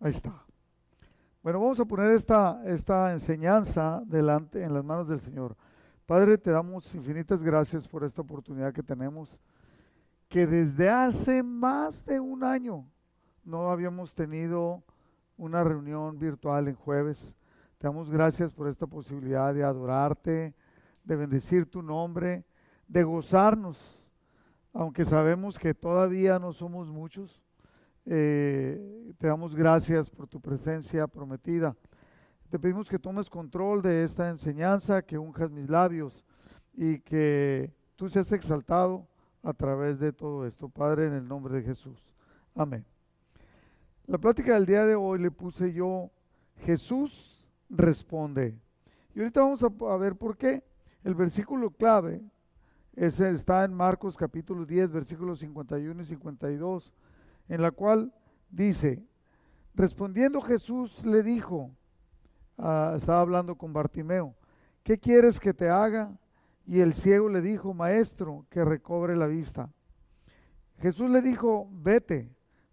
Ahí está. Bueno, vamos a poner esta, esta enseñanza delante en las manos del Señor. Padre, te damos infinitas gracias por esta oportunidad que tenemos, que desde hace más de un año no habíamos tenido una reunión virtual en jueves. Te damos gracias por esta posibilidad de adorarte, de bendecir tu nombre, de gozarnos, aunque sabemos que todavía no somos muchos. Eh, te damos gracias por tu presencia prometida. Te pedimos que tomes control de esta enseñanza, que unjas mis labios y que tú seas exaltado a través de todo esto. Padre, en el nombre de Jesús. Amén. La plática del día de hoy le puse yo, Jesús responde. Y ahorita vamos a, ver por qué. El versículo clave ese está en Marcos capítulo 10, versículos 51 y 52, en la cual dice, respondiendo Jesús le dijo, estaba hablando con Bartimeo, ¿qué quieres que te haga? Y el ciego le dijo, maestro, que recobre la vista. Jesús le dijo, vete,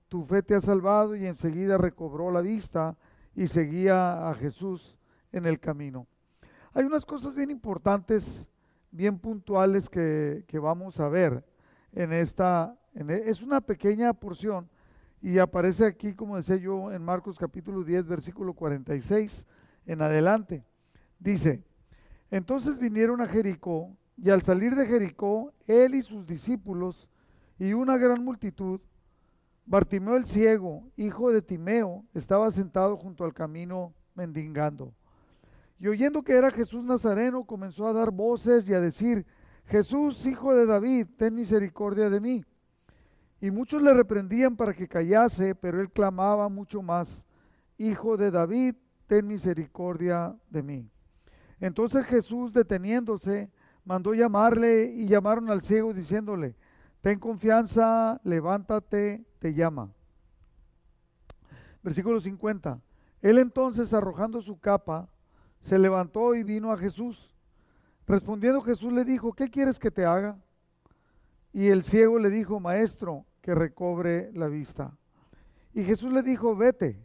tu fe te ha salvado y enseguida recobró la vista y seguía a Jesús en el camino. Hay unas cosas bien importantes, bien puntuales que, vamos a ver en esta, es una pequeña porción y aparece aquí, como decía yo, en Marcos capítulo 10, versículo 46 en adelante. Dice, entonces vinieron a Jericó y al salir de Jericó, él y sus discípulos y una gran multitud, Bartimeo el ciego, hijo de Timeo, estaba sentado junto al camino mendigando. Y oyendo que era Jesús Nazareno, comenzó a dar voces y a decir, Jesús, hijo de David, ten misericordia de mí. Y muchos le reprendían para que callase, pero él clamaba mucho más, Hijo de David, ten misericordia de mí. Entonces Jesús, deteniéndose, mandó llamarle y llamaron al ciego diciéndole, Ten confianza, levántate, te llama. Versículo 50. Él entonces, arrojando su capa, se levantó y vino a Jesús. Respondiendo Jesús le dijo, ¿qué quieres que te haga? Y el ciego le dijo, Maestro, que recobre la vista. Y Jesús le dijo, vete,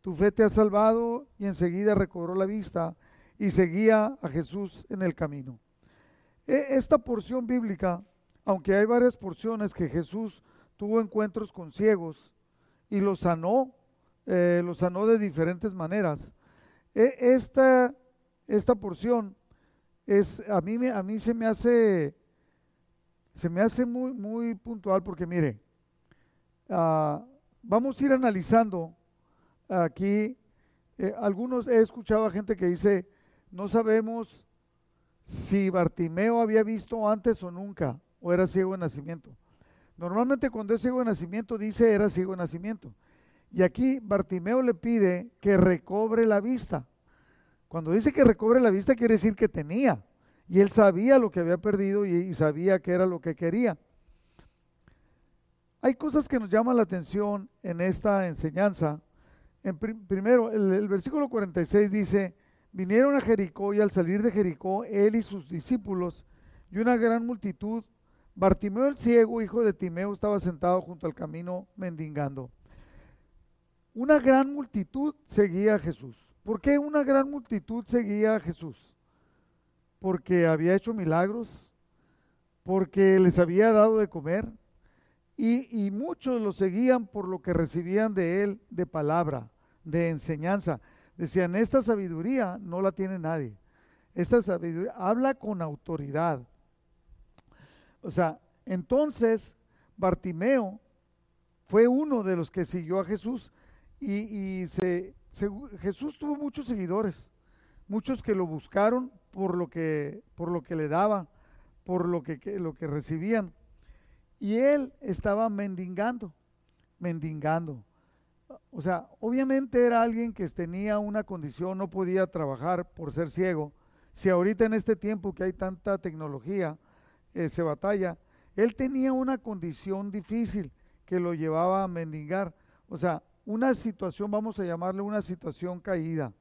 tu fe te ha salvado, y enseguida recobró la vista y seguía a Jesús en el camino. E, esta porción bíblica aunque hay varias porciones que Jesús tuvo encuentros con ciegos y los sanó, eh, los sanó de diferentes maneras. E, esta, esta porción es, a mí, a mí se me hace, se me hace muy, muy puntual porque mire, ah, vamos a ir analizando aquí, eh, algunos he escuchado a gente que dice, no sabemos si Bartimeo había visto antes o nunca o era ciego de nacimiento. Normalmente cuando es ciego de nacimiento dice era ciego de nacimiento. Y aquí Bartimeo le pide que recobre la vista. Cuando dice que recobre la vista quiere decir que tenía. Y él sabía lo que había perdido y, sabía que era lo que quería. Hay cosas que nos llaman la atención en esta enseñanza. En primero, el, el versículo 46 dice, vinieron a Jericó y al salir de Jericó, él y sus discípulos y una gran multitud Bartimeo el ciego, hijo de Timeo, estaba sentado junto al camino mendigando. Una gran multitud seguía a Jesús. ¿Por qué una gran multitud seguía a Jesús? Porque había hecho milagros, porque les había dado de comer, y, muchos lo seguían por lo que recibían de él de palabra, de enseñanza. Decían, esta sabiduría no la tiene nadie. Esta sabiduría habla con autoridad o sea, entonces Bartimeo fue uno de los que siguió a Jesús y, se, Jesús tuvo muchos seguidores, muchos que lo buscaron por lo que, por lo que le daba, por lo que, lo que recibían. Y él estaba mendigando, mendigando. O sea, obviamente era alguien que tenía una condición, no podía trabajar por ser ciego. Si ahorita en este tiempo que hay tanta tecnología, se batalla, él tenía una condición difícil que lo llevaba a mendigar. O sea, una situación, vamos a llamarle una situación caída.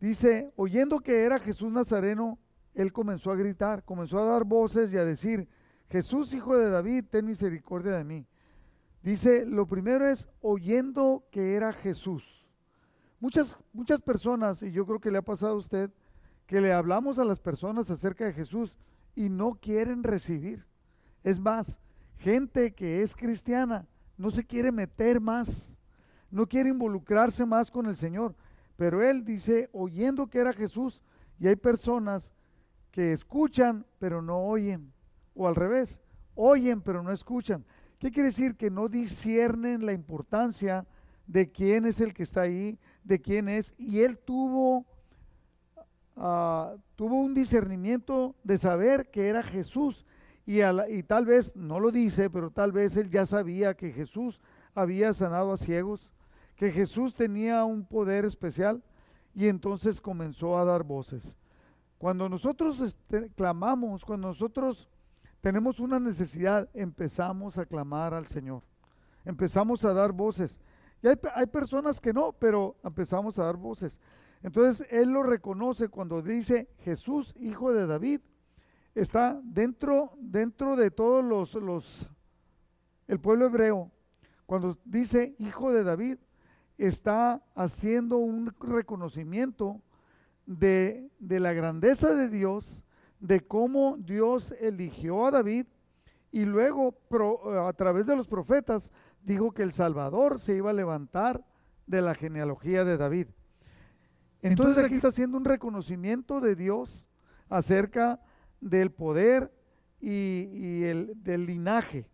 Dice, oyendo que era Jesús Nazareno, él comenzó a gritar, comenzó a dar voces y a decir, Jesús, hijo de David, ten misericordia de mí. Dice, lo primero es oyendo que era Jesús. Muchas, muchas personas, y yo creo que le ha pasado a usted, que le hablamos a las personas acerca de Jesús y no quieren recibir. Es más, gente que es cristiana no se quiere meter más, no quiere involucrarse más con el Señor. Pero él dice, oyendo que era Jesús, y hay personas que escuchan pero no oyen, o al revés, oyen pero no escuchan. ¿Qué quiere decir? Que no disciernen la importancia de quién es el que está ahí, de quién es. Y él tuvo, uh, tuvo un discernimiento de saber que era Jesús. Y, y tal vez, no lo dice, pero tal vez él ya sabía que Jesús había sanado a ciegos, que Jesús tenía un poder especial y entonces comenzó a dar voces. Cuando nosotros este, clamamos, cuando nosotros tenemos una necesidad, empezamos a clamar al Señor. Empezamos a dar voces. Y hay, personas que no, pero empezamos a dar voces. Entonces Él lo reconoce cuando dice Jesús, hijo de David, está dentro, dentro de todos los, los, el pueblo hebreo. Cuando dice hijo de David, está haciendo un reconocimiento de, de la grandeza de Dios de cómo Dios eligió a David y luego a través de los profetas dijo que el Salvador se iba a levantar de la genealogía de David. Entonces aquí está haciendo un reconocimiento de Dios acerca del poder y, el, del linaje.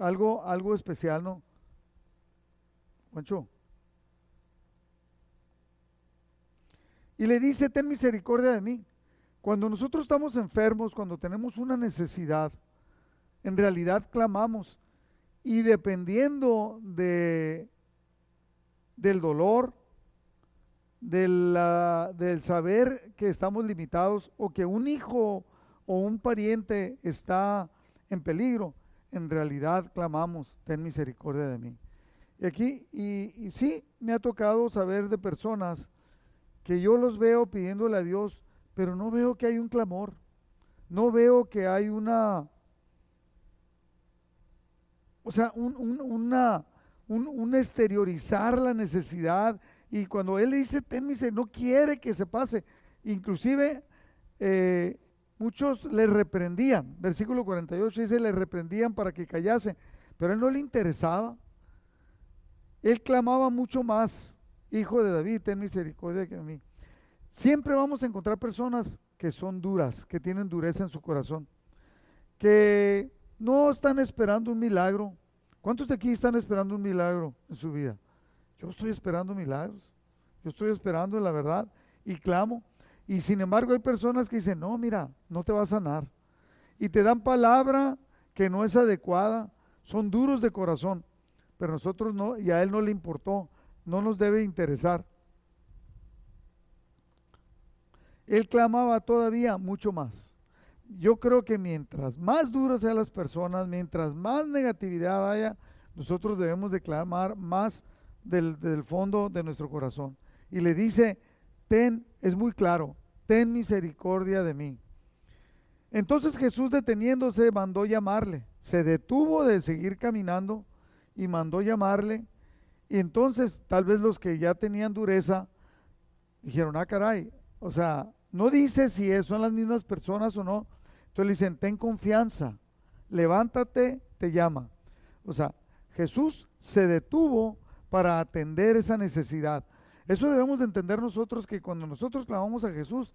Algo, algo especial, ¿no? Juancho. Y le dice, ten misericordia de mí. Cuando nosotros estamos enfermos, cuando tenemos una necesidad, en realidad clamamos. Y dependiendo de, del dolor, del saber que estamos limitados o que un hijo o un pariente está en peligro, en realidad clamamos, ten misericordia de mí. Y aquí, y sí, me ha tocado saber de personas que yo los veo pidiéndole a Dios, pero no veo que hay un clamor, no veo que hay una, o sea, un, una, un, exteriorizar la necesidad. Y cuando él dice, ten no quiere que se pase. Inclusive, eh, muchos le reprendían. Versículo 48 dice, le reprendían para que callase. Pero a él no le interesaba. Él clamaba mucho más, hijo de David, ten misericordia que a mí. Siempre vamos a encontrar personas que son duras, que tienen dureza en su corazón, que no están esperando un milagro. ¿Cuántos de aquí están esperando un milagro en su vida? Yo estoy esperando milagros. Yo estoy esperando la verdad y clamo. Y sin embargo hay personas que dicen, no, mira, no te va a sanar. Y te dan palabra que no es adecuada. Son duros de corazón. Pero nosotros no, y a él no le importó. No nos debe interesar. Él clamaba todavía mucho más. Yo creo que mientras más duras sean las personas, mientras más negatividad haya, nosotros debemos de clamar más del, del fondo de nuestro corazón. Y le dice, ten, es muy claro, ten misericordia de mí. Entonces Jesús deteniéndose mandó llamarle. Se detuvo de seguir caminando y mandó llamarle. Y entonces tal vez los que ya tenían dureza dijeron, ah, caray, o sea, no dice si son las mismas personas o no. Entonces le dicen, ten confianza, levántate, te llama. O sea, Jesús se detuvo para atender esa necesidad. Eso debemos de entender nosotros que cuando nosotros clamamos a Jesús,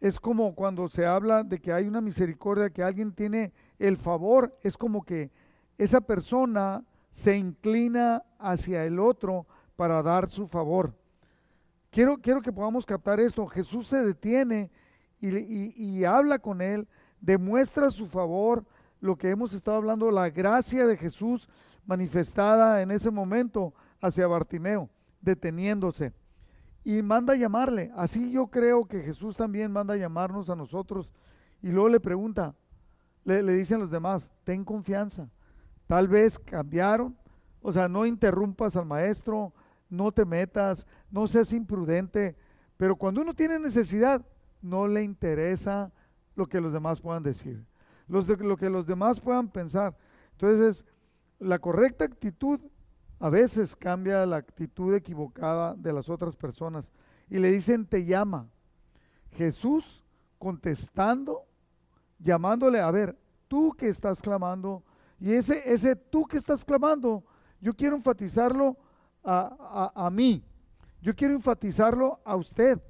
es como cuando se habla de que hay una misericordia, que alguien tiene el favor, es como que esa persona se inclina hacia el otro para dar su favor. Quiero, quiero que podamos captar esto. Jesús se detiene y, habla con él, demuestra su favor, lo que hemos estado hablando, la gracia de Jesús manifestada en ese momento hacia Bartimeo, deteniéndose. Y manda a llamarle. Así yo creo que Jesús también manda a llamarnos a nosotros. Y luego le pregunta, le, le dicen los demás, ten confianza. Tal vez cambiaron. O sea, no interrumpas al maestro, no te metas, no seas imprudente, pero cuando uno tiene necesidad, no le interesa lo que los demás puedan decir, lo que los demás puedan pensar. Entonces, la correcta actitud a veces cambia la actitud equivocada de las otras personas y le dicen te llama. Jesús contestando, llamándole, a ver, tú que estás clamando, y ese, ese tú que estás clamando, yo quiero enfatizarlo a, a, mí, yo quiero enfatizarlo a usted,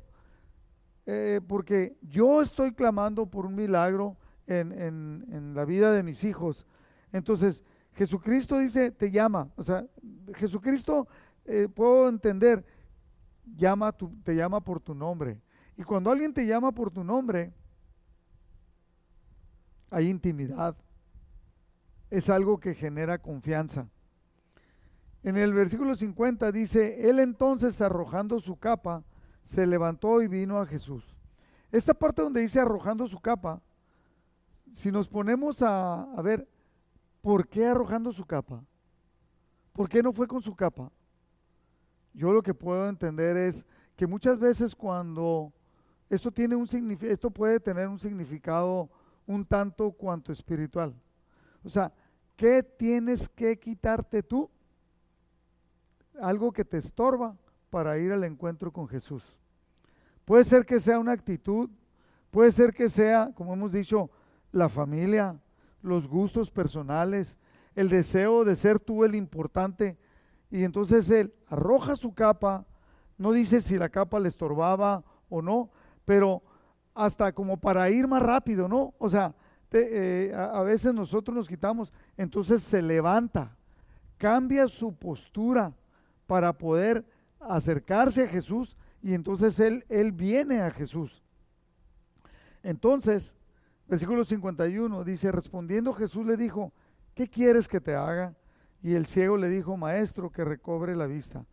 eh, porque yo estoy clamando por un milagro en, en, en la vida de mis hijos. Entonces, Jesucristo dice, te llama. O sea, Jesucristo, eh, puedo entender, llama te llama por tu nombre. Y cuando alguien te llama por tu nombre, hay intimidad. Es algo que genera confianza. En el versículo 50 dice, él entonces arrojando su capa, se levantó y vino a Jesús. Esta parte donde dice arrojando su capa, si nos ponemos a, a ver, ¿por qué arrojando su capa? ¿Por qué no fue con su capa? Yo lo que puedo entender es que muchas veces cuando esto tiene un esto puede tener un significado un tanto cuanto espiritual. O sea, ¿qué tienes que quitarte tú? Algo que te estorba para ir al encuentro con Jesús. Puede ser que sea una actitud, puede ser que sea, como hemos dicho, la familia, los gustos personales, el deseo de ser tú el importante. Y entonces él arroja su capa, no dice si la capa le estorbaba o no, pero hasta como para ir más rápido, ¿no? O sea, eh, a, a veces nosotros nos quitamos, entonces se levanta, cambia su postura para poder acercarse a Jesús y entonces él, él viene a Jesús. Entonces, versículo 51 dice, respondiendo Jesús le dijo, ¿qué quieres que te haga? Y el ciego le dijo, maestro, que recobre la vista.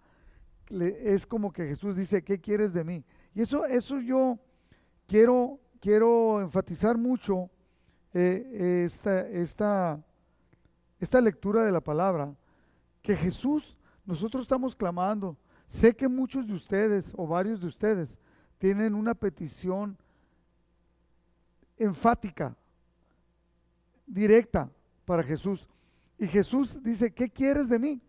es como que Jesús dice, ¿qué quieres de mí? Y eso, eso yo quiero, quiero enfatizar mucho eh, esta, esta, esta lectura de la palabra, que Jesús, nosotros estamos clamando. Sé que muchos de ustedes o varios de ustedes tienen una petición enfática, directa para Jesús. Y Jesús dice, ¿qué quieres de mí?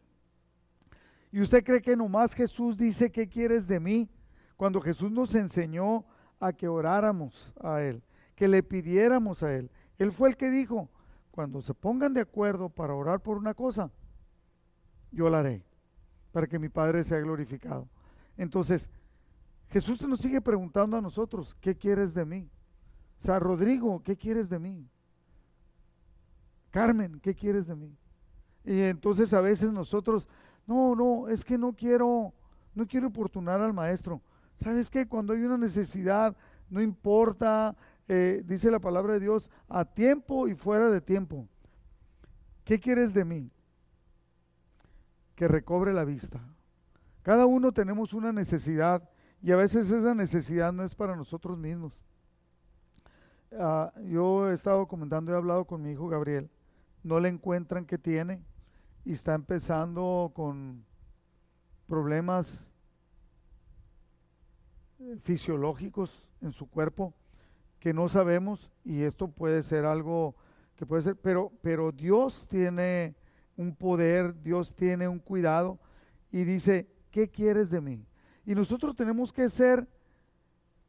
Y usted cree que nomás Jesús dice, ¿qué quieres de mí? Cuando Jesús nos enseñó a que oráramos a Él, que le pidiéramos a Él. Él fue el que dijo, cuando se pongan de acuerdo para orar por una cosa, yo la haré, para que mi Padre sea glorificado. Entonces, Jesús nos sigue preguntando a nosotros, ¿qué quieres de mí? O sea, Rodrigo, ¿qué quieres de mí? Carmen, ¿qué quieres de mí? Y entonces a veces nosotros, no, no, es que no quiero, no quiero oportunar al maestro. ¿Sabes qué? Cuando hay una necesidad, no importa, eh, dice la palabra de Dios, a tiempo y fuera de tiempo. ¿Qué quieres de mí? Que recobre la vista. Cada uno tenemos una necesidad y a veces esa necesidad no es para nosotros mismos. Ah, yo he estado comentando, he hablado con mi hijo Gabriel, no le encuentran qué tiene y está empezando con problemas fisiológicos en su cuerpo que no sabemos y esto puede ser algo que puede ser, pero, pero Dios tiene un poder, Dios tiene un cuidado y dice, ¿qué quieres de mí? Y nosotros tenemos que ser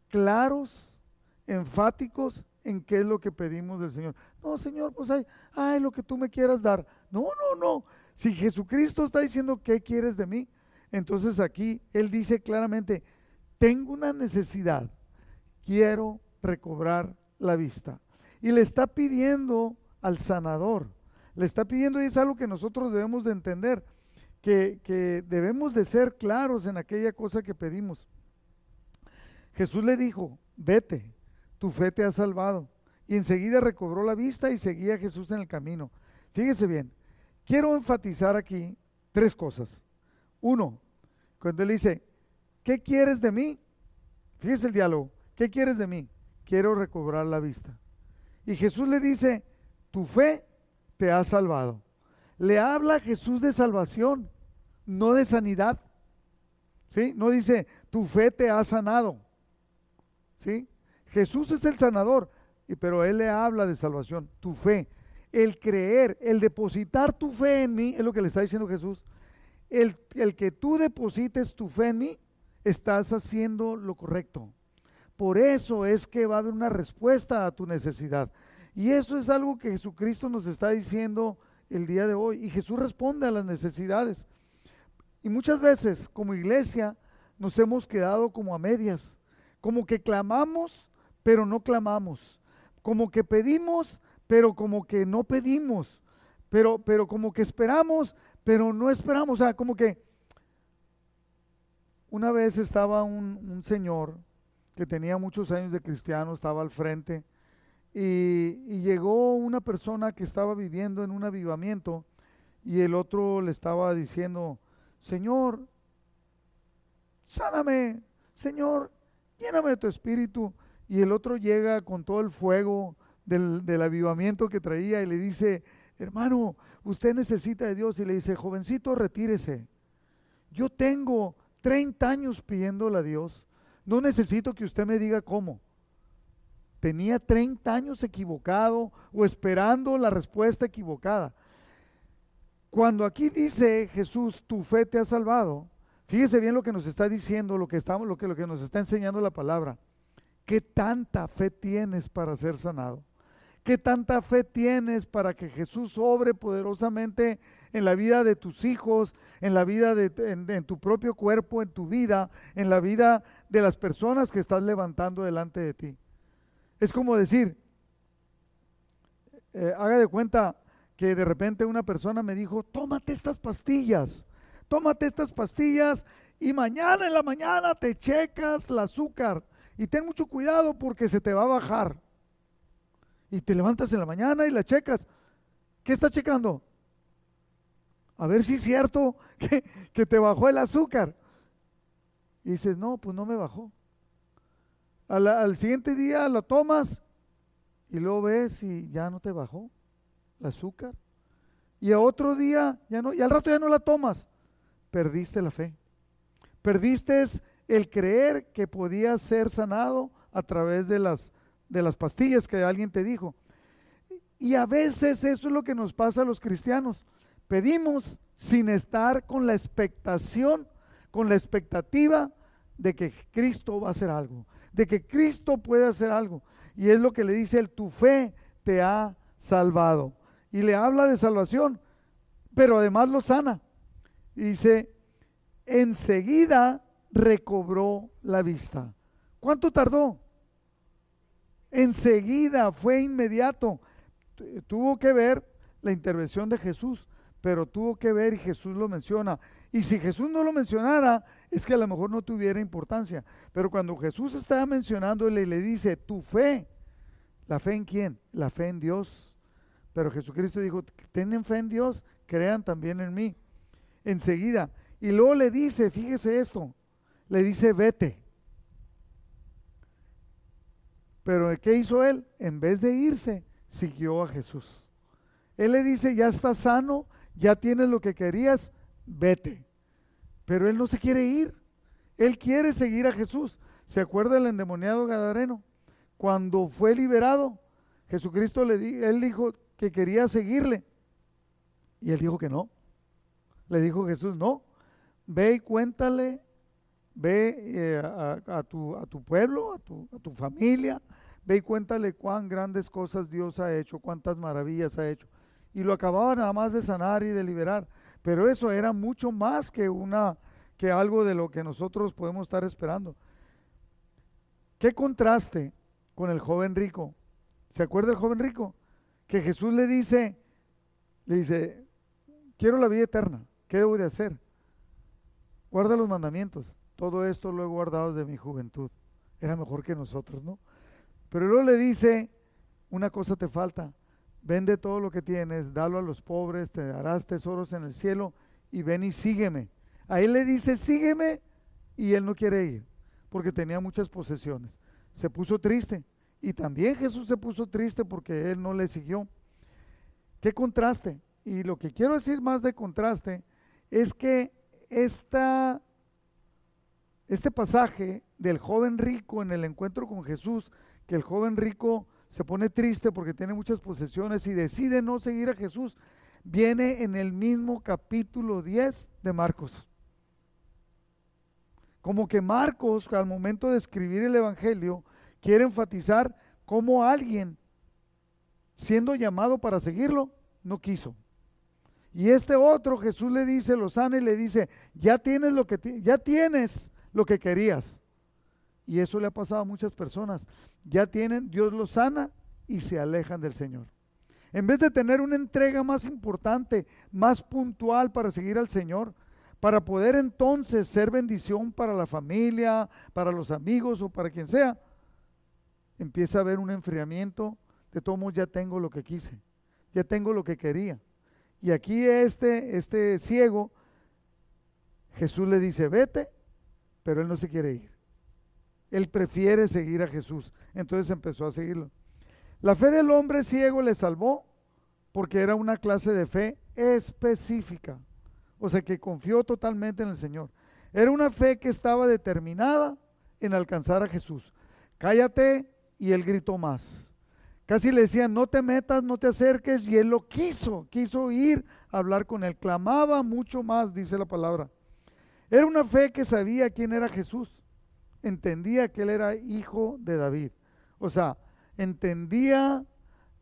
claros, enfáticos en qué es lo que pedimos del Señor. No, Señor, pues hay, ay, lo que tú me quieras dar. No, no, no. Si Jesucristo está diciendo, ¿qué quieres de mí? Entonces aquí Él dice claramente, tengo una necesidad, quiero recobrar la vista. Y le está pidiendo al sanador, le está pidiendo, y es algo que nosotros debemos de entender, que, que debemos de ser claros en aquella cosa que pedimos. Jesús le dijo, vete, tu fe te ha salvado. Y enseguida recobró la vista y seguía a Jesús en el camino. Fíjese bien, quiero enfatizar aquí tres cosas. Uno, cuando él dice, ¿Qué quieres de mí? Fíjese el diálogo. ¿Qué quieres de mí? Quiero recobrar la vista. Y Jesús le dice, tu fe te ha salvado. Le habla Jesús de salvación, no de sanidad. ¿Sí? No dice, tu fe te ha sanado. ¿Sí? Jesús es el sanador, pero Él le habla de salvación, tu fe. el creer, el depositar tu fe en mí, es lo que le está diciendo Jesús. El, el que tú deposites tu fe en mí, estás haciendo lo correcto. Por eso es que va a haber una respuesta a tu necesidad. Y eso es algo que Jesucristo nos está diciendo el día de hoy. Y Jesús responde a las necesidades. Y muchas veces como iglesia nos hemos quedado como a medias. Como que clamamos, pero no clamamos. Como que pedimos, pero como que no pedimos. Pero, pero como que esperamos, pero no esperamos. O sea, como que una vez estaba un, un señor que tenía muchos años de cristiano, estaba al frente, y, llegó una persona que estaba viviendo en un avivamiento y el otro le estaba diciendo, Señor, sáname, Señor, lléname de tu espíritu. Y el otro llega con todo el fuego del, del, avivamiento que traía y le dice, hermano, usted necesita de Dios. Y le dice, jovencito, retírese. Yo tengo 30 años pidiéndole a Dios. No necesito que usted me diga cómo. Tenía 30 años equivocado o esperando la respuesta equivocada. Cuando aquí dice Jesús, tu fe te ha salvado, fíjese bien lo que nos está diciendo, lo que, estamos, lo que, lo que nos está enseñando la palabra. ¿Qué tanta fe tienes para ser sanado? ¿Qué tanta fe tienes para que Jesús obre poderosamente en la vida de tus hijos, en la vida de en, tu propio cuerpo, en tu vida, en la vida de las personas que estás levantando delante de ti. Es como decir, eh, haga de cuenta que de repente una persona me dijo, tómate estas pastillas, tómate estas pastillas y mañana en la mañana te checas el azúcar y ten mucho cuidado porque se te va a bajar. Y te levantas en la mañana y la checas. ¿Qué estás checando? a ver si es cierto que, te bajó el azúcar. Y dices, no, pues no me bajó. Al, siguiente día lo tomas y luego ves y ya no te bajó el azúcar. Y a otro día, ya no, y al rato ya no la tomas. Perdiste la fe. Perdiste el creer que podías ser sanado a través de las, de las pastillas que alguien te dijo. Y a veces eso es lo que nos pasa a los cristianos. Pedimos sin estar con la expectación, con la expectativa de que Cristo va a hacer algo, de que Cristo puede hacer algo. Y es lo que le dice él, tu fe te ha salvado. Y le habla de salvación, pero además lo sana. dice, enseguida recobró la vista. ¿Cuánto tardó? Enseguida, fue inmediato. Tuvo que ver la intervención de Jesús pero tuvo que ver y Jesús lo menciona. Y si Jesús no lo mencionara, es que a lo mejor no tuviera importancia. Pero cuando Jesús estaba mencionándole y le dice, tu fe, ¿la fe en quién? La fe en Dios. Pero Jesucristo dijo, tienen fe en Dios, crean también en mí. Enseguida. Y luego le dice, fíjese esto, le dice, vete. Pero ¿qué hizo él? En vez de irse, siguió a Jesús. Él le dice, ya está sano, ya tienes lo que querías, vete. Pero él no se quiere ir. Él quiere seguir a Jesús. ¿Se acuerda del endemoniado Gadareno? Cuando fue liberado, Jesucristo le dijo, él dijo que quería seguirle. Y él dijo que no. Le dijo Jesús, no, ve y cuéntale, ve eh, a, tu, a, tu, pueblo, a tu, a tu familia, ve y cuéntale cuán grandes cosas Dios ha hecho, cuántas maravillas ha hecho y lo acababa nada más de sanar y de liberar. Pero eso era mucho más que una que algo de lo que nosotros podemos estar esperando. ¿Qué contraste con el joven rico? ¿Se acuerda el joven rico? Que Jesús le dice, le dice, quiero la vida eterna, ¿qué debo de hacer? Guarda los mandamientos. Todo esto lo he guardado de mi juventud. Era mejor que nosotros, ¿no? Pero luego le dice, una cosa te falta, vende todo lo que tienes, dalo a los pobres, te darás tesoros en el cielo y ven y sígueme. A él le dice, sígueme y él no quiere ir porque tenía muchas posesiones. Se puso triste y también Jesús se puso triste porque él no le siguió. ¿Qué contraste? Y lo que quiero decir más de contraste es que esta, este pasaje del joven rico en el encuentro con Jesús, que el joven rico se pone triste porque tiene muchas posesiones y decide no seguir a Jesús, viene en el mismo capítulo 10 de Marcos. Como que Marcos, al momento de escribir el Evangelio, quiere enfatizar cómo alguien, siendo llamado para seguirlo, no quiso. Y este otro, Jesús le dice, lo sana y le dice, ya tienes lo que, ya tienes lo que querías. Y eso le ha pasado a muchas personas. Ya tienen, Dios los sana y se alejan del Señor. En vez de tener una entrega más importante, más puntual para seguir al Señor, para poder entonces ser bendición para la familia, para los amigos o para quien sea, empieza a haber un enfriamiento de todos ya tengo lo que quise, ya tengo lo que quería. Y aquí este, este ciego, Jesús le dice, vete, pero él no se quiere ir. Él prefiere seguir a Jesús. Entonces empezó a seguirlo. La fe del hombre ciego le salvó porque era una clase de fe específica. O sea, que confió totalmente en el Señor. Era una fe que estaba determinada en alcanzar a Jesús. Cállate y él gritó más. Casi le decían, no te metas, no te acerques, y él lo quiso, quiso ir a hablar con él. Clamaba mucho más, dice la palabra. Era una fe que sabía quién era Jesús. Entendía que él era hijo de David. O sea, entendía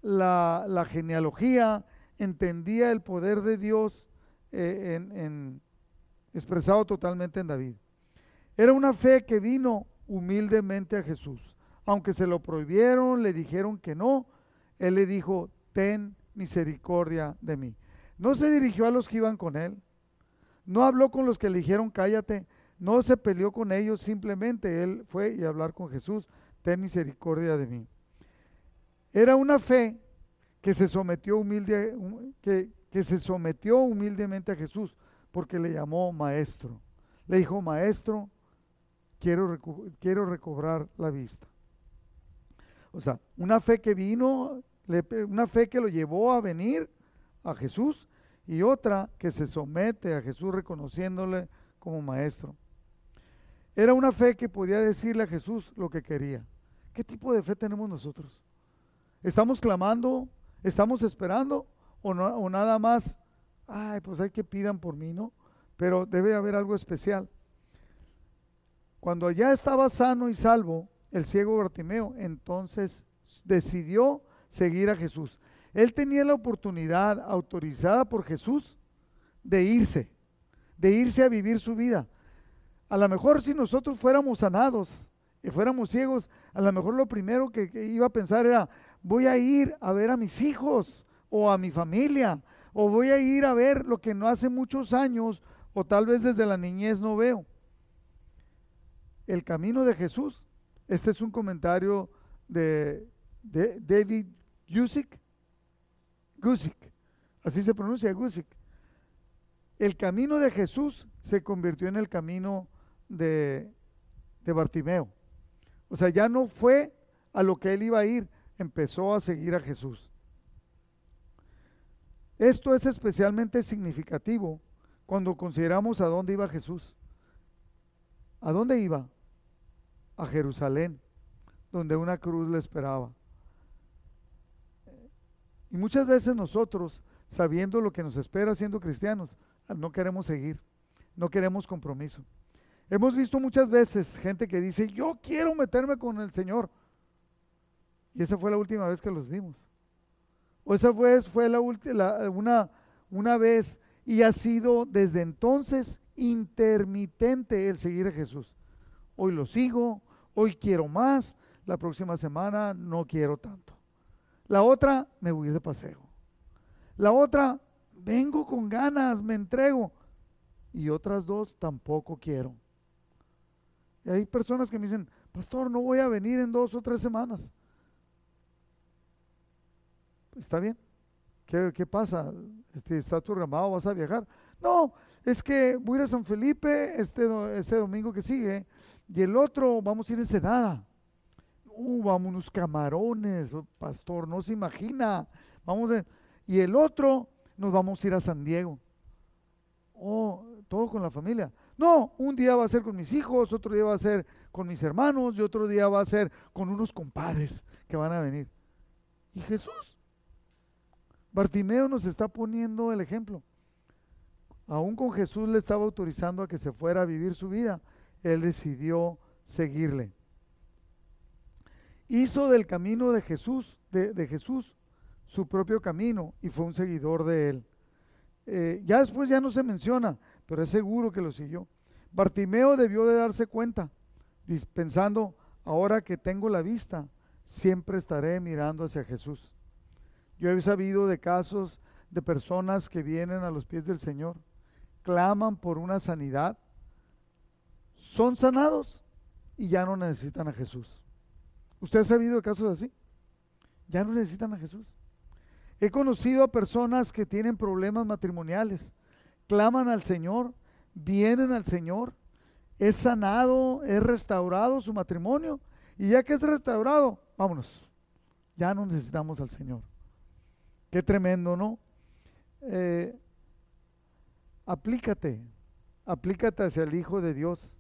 la, la genealogía, entendía el poder de Dios eh, en, expresado totalmente en David. Era una fe que vino humildemente a Jesús. Aunque se lo prohibieron, le dijeron que no, él le dijo, ten misericordia de mí. No se dirigió a los que iban con él, no habló con los que le dijeron cállate, no se peleó con ellos, simplemente él fue y hablar con Jesús, ten misericordia de mí. Era una fe que se sometió humilde, que, que se sometió humildemente a Jesús porque le llamó maestro. Le dijo, maestro, quiero, quiero recobrar la vista. O sea, una fe que vino, una fe que lo llevó a venir a Jesús y otra que se somete a Jesús reconociéndole como maestro. Era una fe que podía decirle a Jesús lo que quería. ¿Qué tipo de fe tenemos nosotros? ¿Estamos clamando? ¿Estamos esperando? o, nada más, ay, pues hay que pidan por mí, ¿no? Pero debe haber algo especial. Cuando ya estaba sano y salvo el ciego Bartimeo, entonces decidió seguir a Jesús. Él tenía la oportunidad autorizada por Jesús de irse, de irse a vivir su vida. A lo mejor si nosotros fuéramos sanados y fuéramos ciegos, a lo mejor lo primero que, iba a pensar era, voy a ir a ver a mis hijos, o a mi familia, o voy a ir a ver lo que no hace muchos años o tal vez desde la niñez no veo. El camino de Jesús, este es un comentario de, David Gusick, así se pronuncia Gusick. El camino de Jesús se convirtió en el camino de, Bartimeo. O sea, ya no fue a lo que él iba a ir, empezó a seguir a Jesús. Esto es especialmente significativo cuando consideramos a dónde iba Jesús. ¿A dónde iba? A Jerusalén, donde una cruz le esperaba. Y muchas veces nosotros, sabiendo lo que nos espera siendo cristianos, no queremos seguir, no queremos compromiso. Hemos visto muchas veces gente que dice, yo quiero meterme con el Señor. Y esa fue la última vez que los vimos. O esa fue, fue la, una, una vez y ha sido desde entonces intermitente el seguir a Jesús. Hoy lo sigo, hoy quiero más, la próxima semana no quiero tanto. La otra, me voy ir de paseo. La otra, vengo con ganas, me entrego. Y otras dos, tampoco quiero. Y hay personas que me dicen, pastor, no voy a venir en dos o tres semanas. ¿Está bien? ¿Qué, pasa? Este, ¿Está programado? ¿Vas a viajar? No, es que voy a ir a San Felipe este, ese domingo que sigue y el otro vamos a ir en Senada. Uh, vamos unos camarones, pastor, no se imagina. Vamos a, y el otro nos vamos a ir a San Diego. Oh, todo con la familia. No, un día va a ser con mis hijos, otro día va a ser con mis hermanos y otro día va a ser con unos compadres que van a venir. y Jesús. Bartimeo nos está poniendo el ejemplo. Aún con Jesús le estaba autorizando a que se fuera a vivir su vida, él decidió seguirle. Hizo del camino de Jesús, de, Jesús, su propio camino y fue un seguidor de él. Eh, ya después ya no se menciona, pero es seguro que lo siguió. Bartimeo debió de darse cuenta, pensando, ahora que tengo la vista, siempre estaré mirando hacia Jesús. Yo he sabido de casos de personas que vienen a los pies del Señor, claman por una sanidad, son sanados y ya no necesitan a Jesús. ¿Usted ha sabido de casos así? Ya no necesitan a Jesús. He conocido a personas que tienen problemas matrimoniales, claman al Señor, vienen al Señor, es sanado, es restaurado su matrimonio y ya que es restaurado, vámonos. Ya no necesitamos al Señor. Qué tremendo, ¿no? Eh, aplícate, aplícate hacia el Hijo de Dios.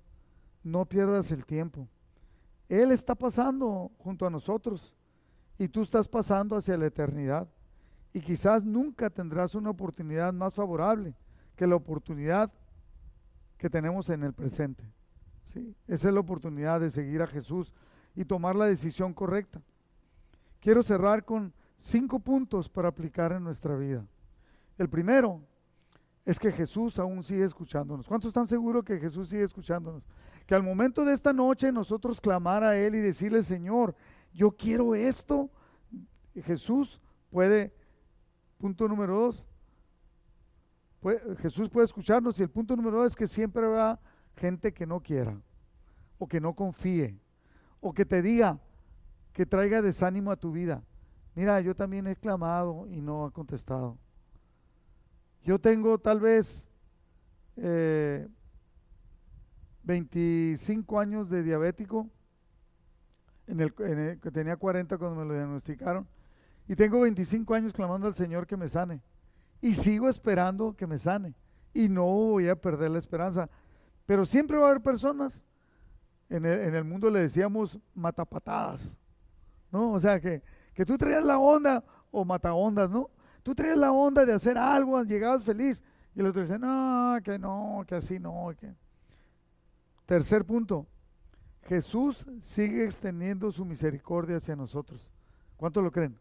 No pierdas el tiempo. Él está pasando junto a nosotros y tú estás pasando hacia la eternidad. Y quizás nunca tendrás una oportunidad más favorable que la oportunidad que tenemos en el presente. ¿sí? Esa es la oportunidad de seguir a Jesús y tomar la decisión correcta. Quiero cerrar con cinco puntos para aplicar en nuestra vida. El primero es que Jesús aún sigue escuchándonos. ¿Cuántos están seguros que Jesús sigue escuchándonos? Que al momento de esta noche nosotros clamar a Él y decirle, Señor, yo quiero esto. Jesús puede, punto número dos, Jesús puede escucharnos y el punto número dos es que siempre habrá gente que no quiera o que no confíe o que te diga, que traiga desánimo a tu vida. Mira, yo también he clamado y no ha contestado. Yo tengo tal vez 25 eh, años de diabético, en el, que tenía 40 cuando me lo diagnosticaron, y tengo 25 años clamando al Señor que me sane. Y sigo esperando que me sane. Y no voy a perder la esperanza. Pero siempre va a haber personas en el, mundo le decíamos matapatadas, ¿no? O sea, que, que tú traías la onda, o mataondas, ¿no? Tú traías la onda de hacer algo, llegabas feliz, y el otro dice, no, que no, que así no. Que... Tercer punto, Jesús sigue extendiendo su misericordia hacia nosotros. ¿Cuánto lo creen?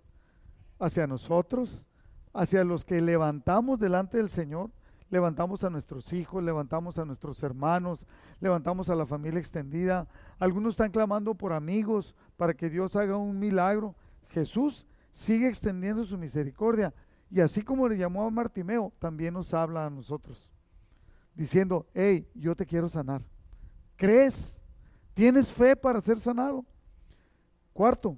Hacia nosotros, hacia los que levantamos delante del Señor levantamos a nuestros hijos, levantamos a nuestros hermanos, levantamos a la familia extendida. Algunos están clamando por amigos para que Dios haga un milagro. Jesús sigue extendiendo su misericordia. Y así como le llamó a Martimeo, también nos habla a nosotros, diciendo, hey, yo te quiero sanar. ¿Crees? ¿Tienes fe para ser sanado? Cuarto,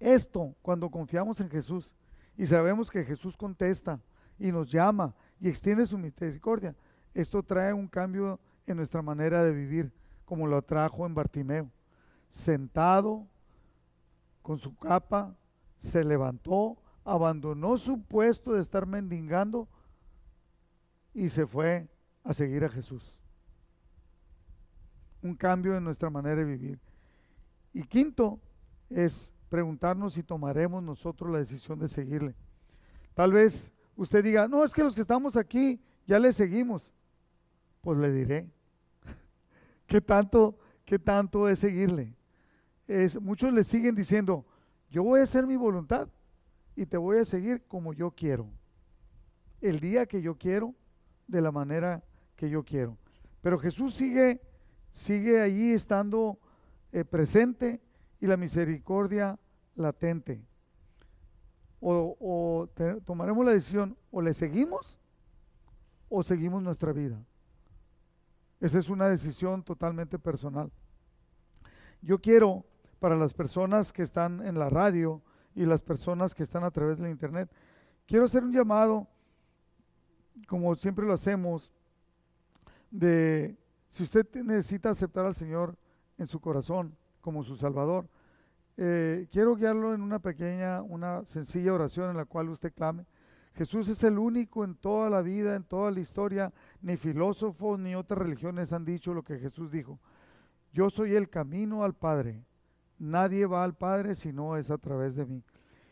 esto cuando confiamos en Jesús y sabemos que Jesús contesta y nos llama y extiende su misericordia. Esto trae un cambio en nuestra manera de vivir, como lo trajo en Bartimeo. Sentado con su capa, se levantó, abandonó su puesto de estar mendigando y se fue a seguir a Jesús. Un cambio en nuestra manera de vivir. Y quinto es preguntarnos si tomaremos nosotros la decisión de seguirle. Tal vez usted diga, no, es que los que estamos aquí ya le seguimos. Pues le diré, ¿qué tanto, qué tanto es seguirle? Muchos le siguen diciendo, yo voy a hacer mi voluntad y te voy a seguir como yo quiero. El día que yo quiero, de la manera que yo quiero. Pero Jesús sigue, sigue allí estando eh, presente y la misericordia latente o, tomaremos la decisión, o le seguimos o seguimos nuestra vida. Esa es una decisión totalmente personal. Yo quiero, para las personas que están en la radio y las personas que están a través de internet, quiero hacer un llamado, como siempre lo hacemos, de si usted necesita aceptar al Señor en su corazón como su Salvador, eh, quiero guiarlo en una pequeña, una sencilla oración en la cual usted clame. Jesús es el único en toda la vida, en toda la historia, ni filósofos ni otras religiones han dicho lo que Jesús dijo. Yo soy el camino al Padre. Nadie va al Padre si no es a través de mí.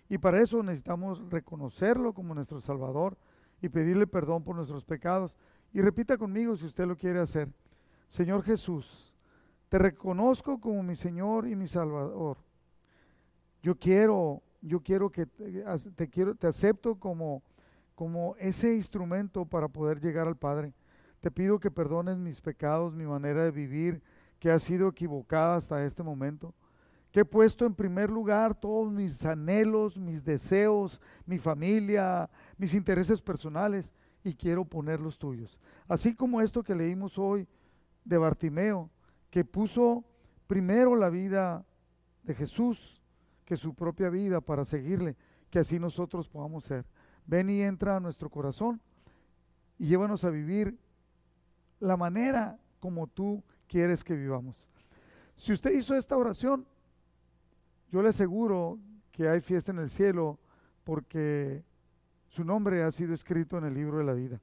Y para eso necesitamos reconocerlo como nuestro Salvador y pedirle perdón por nuestros pecados. Y repita conmigo si usted lo quiere hacer. Señor Jesús, te reconozco como mi Señor y mi Salvador. Yo quiero, yo quiero que te, quiero, te acepto como, como ese instrumento para poder llegar al Padre. Te pido que perdones mis pecados, mi manera de vivir, que ha sido equivocada hasta este momento que he puesto en primer lugar todos mis anhelos, mis deseos, mi familia, mis intereses personales y quiero poner los tuyos. Así como esto que leímos hoy de Bartimeo, que puso primero la vida de Jesús que su propia vida para seguirle, que así nosotros podamos ser. Ven y entra a nuestro corazón y llévanos a vivir la manera como tú quieres que vivamos. Si usted hizo esta oración, yo le aseguro que hay fiesta en el cielo porque su nombre ha sido escrito en el libro de la vida.